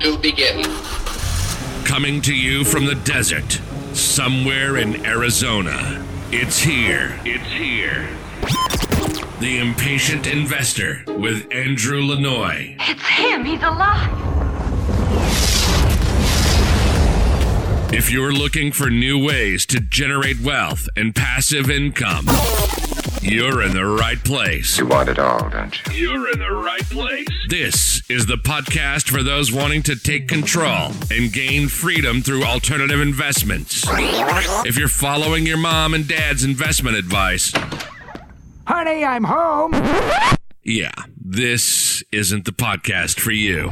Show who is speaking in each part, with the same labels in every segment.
Speaker 1: to begin.
Speaker 2: Coming to you from the desert, somewhere in Arizona. It's here. It's here. The Impatient Investor with Andrew Lanoie.
Speaker 3: It's him. He's alive.
Speaker 2: If you're looking for new ways to generate wealth and passive income, you're in the right place.
Speaker 4: You want it all, don't you?
Speaker 2: You're in the right place. This is the podcast for those wanting to take control and gain freedom through alternative investments. If you're following your mom and dad's investment advice,
Speaker 5: Honey, I'm home.
Speaker 2: yeah, this isn't the podcast for you.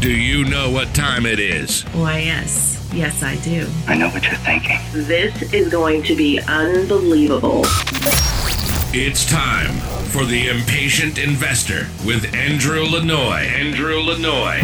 Speaker 2: Do you know what time it is?
Speaker 6: Why, yes. Yes, I do.
Speaker 4: I know what you're thinking.
Speaker 6: This is going to be unbelievable.
Speaker 2: It's time for the Impatient Investor with Andrew Lanoie. Andrew Lanoie.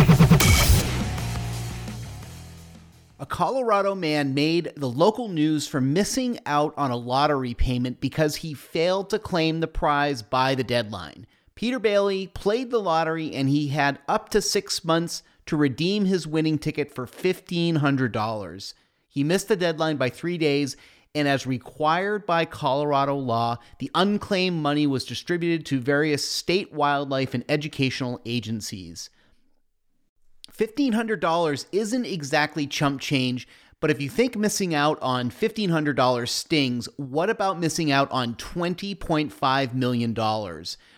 Speaker 7: A Colorado man made the local news for missing out on a lottery payment because he failed to claim the prize by the deadline. Peter Bailey played the lottery and he had up to six months to redeem his winning ticket for $1,500. He missed the deadline by three days, and as required by Colorado law, the unclaimed money was distributed to various state wildlife and educational agencies. $1,500 isn't exactly chump change, but if you think missing out on $1,500 stings, what about missing out on $20.5 million?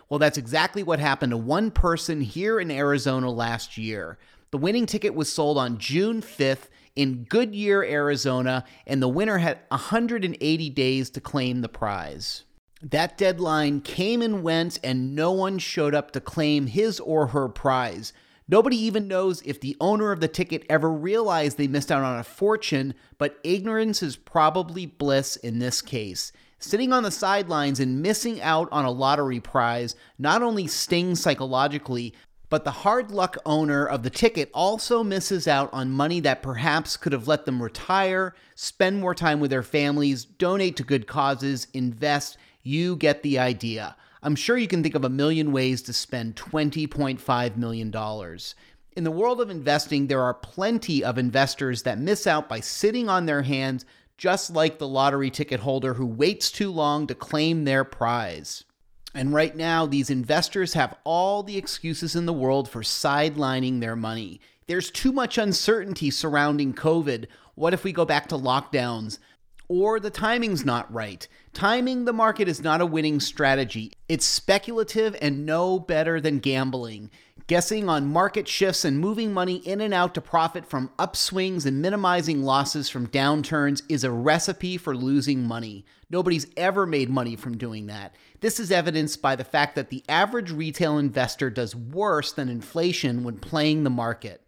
Speaker 7: Well, that's exactly what happened to one person here in Arizona last year. The winning ticket was sold on June 5th in Goodyear, Arizona, and the winner had 180 days to claim the prize. That deadline came and went, and no one showed up to claim his or her prize. Nobody even knows if the owner of the ticket ever realized they missed out on a fortune, but ignorance is probably bliss in this case. Sitting on the sidelines and missing out on a lottery prize not only stings psychologically, but the hard luck owner of the ticket also misses out on money that perhaps could have let them retire, spend more time with their families, donate to good causes, invest. You get the idea. I'm sure you can think of a million ways to spend $20.5 million. In the world of investing, there are plenty of investors that miss out by sitting on their hands, just like the lottery ticket holder who waits too long to claim their prize. And right now, these investors have all the excuses in the world for sidelining their money. There's too much uncertainty surrounding COVID. What if we go back to lockdowns? Or the timing's not right. Timing the market is not a winning strategy. It's speculative and no better than gambling. Guessing on market shifts and moving money in and out to profit from upswings and minimizing losses from downturns is a recipe for losing money. Nobody's ever made money from doing that. This is evidenced by the fact that the average retail investor does worse than inflation when playing the market.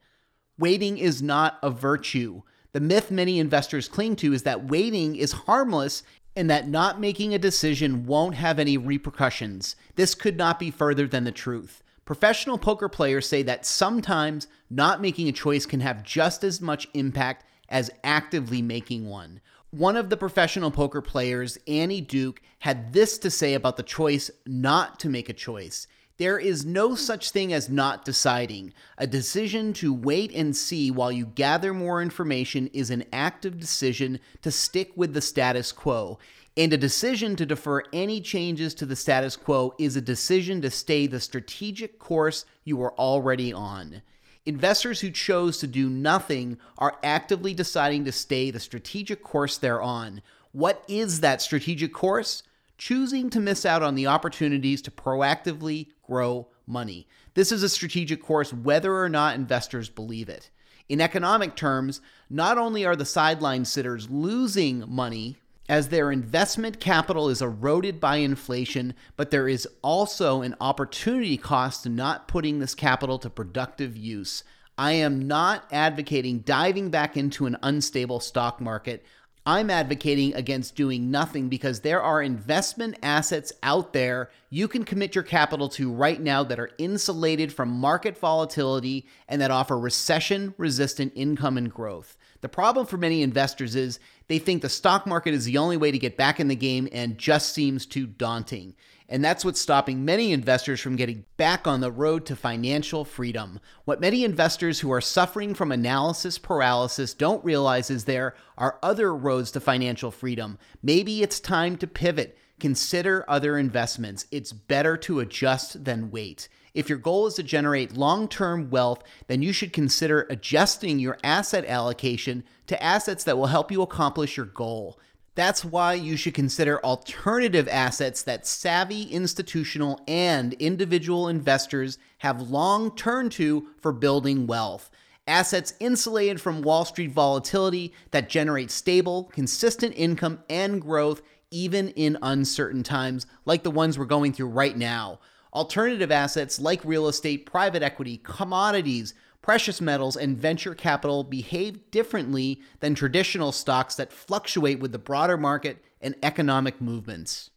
Speaker 7: Waiting is not a virtue. The myth many investors cling to is that waiting is harmless and that not making a decision won't have any repercussions. This could not be further than the truth. Professional poker players say that sometimes not making a choice can have just as much impact as actively making one. One of the professional poker players, Annie Duke, had this to say about the choice not to make a choice. There is no such thing as not deciding. A decision to wait and see while you gather more information is an active decision to stick with the status quo. And a decision to defer any changes to the status quo is a decision to stay the strategic course you are already on. Investors who chose to do nothing are actively deciding to stay the strategic course they're on. What is that strategic course? Choosing to miss out on the opportunities to proactively grow money. This is a strategic course whether or not investors believe it. In economic terms, not only are the sideline sitters losing money as their investment capital is eroded by inflation, but there is also an opportunity cost to not putting this capital to productive use. I am not advocating diving back into an unstable stock market. I'm advocating against doing nothing because there are investment assets out there you can commit your capital to right now that are insulated from market volatility and that offer recession resistant income and growth. The problem for many investors is they think the stock market is the only way to get back in the game and just seems too daunting. And that's what's stopping many investors from getting back on the road to financial freedom. What many investors who are suffering from analysis paralysis don't realize is there are other roads to financial freedom. Maybe it's time to pivot. Consider other investments. It's better to adjust than wait. If your goal is to generate long term wealth, then you should consider adjusting your asset allocation to assets that will help you accomplish your goal. That's why you should consider alternative assets that savvy institutional and individual investors have long turned to for building wealth. Assets insulated from Wall Street volatility that generate stable, consistent income and growth even in uncertain times like the ones we're going through right now. Alternative assets like real estate, private equity, commodities, precious metals, and venture capital behave differently than traditional stocks that fluctuate with the broader market and economic movements.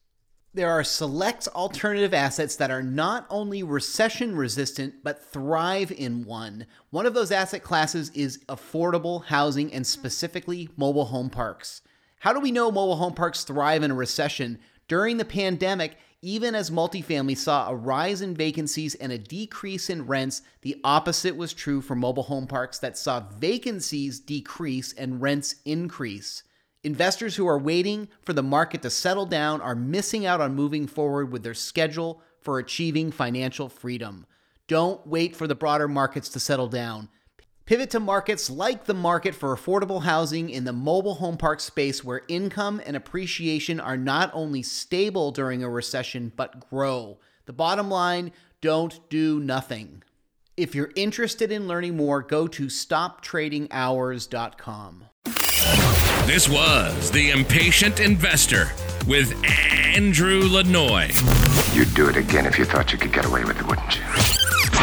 Speaker 7: There are select alternative assets that are not only recession resistant, but thrive in one. One of those asset classes is affordable housing and specifically mobile home parks. How do we know mobile home parks thrive in a recession? During the pandemic, even as multifamily saw a rise in vacancies and a decrease in rents, the opposite was true for mobile home parks that saw vacancies decrease and rents increase. Investors who are waiting for the market to settle down are missing out on moving forward with their schedule for achieving financial freedom. Don't wait for the broader markets to settle down. Pivot to markets like the market for affordable housing in the mobile home park space where income and appreciation are not only stable during a recession, but grow. The bottom line don't do nothing. If you're interested in learning more, go to stoptradinghours.com.
Speaker 2: This was The Impatient Investor with Andrew Lanoie.
Speaker 4: You'd do it again if you thought you could get away with it, wouldn't you?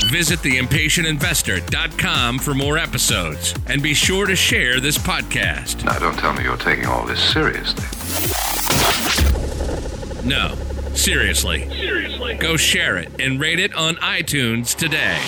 Speaker 2: Visit theimpatientinvestor.com for more episodes and be sure to share this podcast.
Speaker 4: Now, don't tell me you're taking all this seriously.
Speaker 2: No, seriously. Seriously. Go share it and rate it on iTunes today.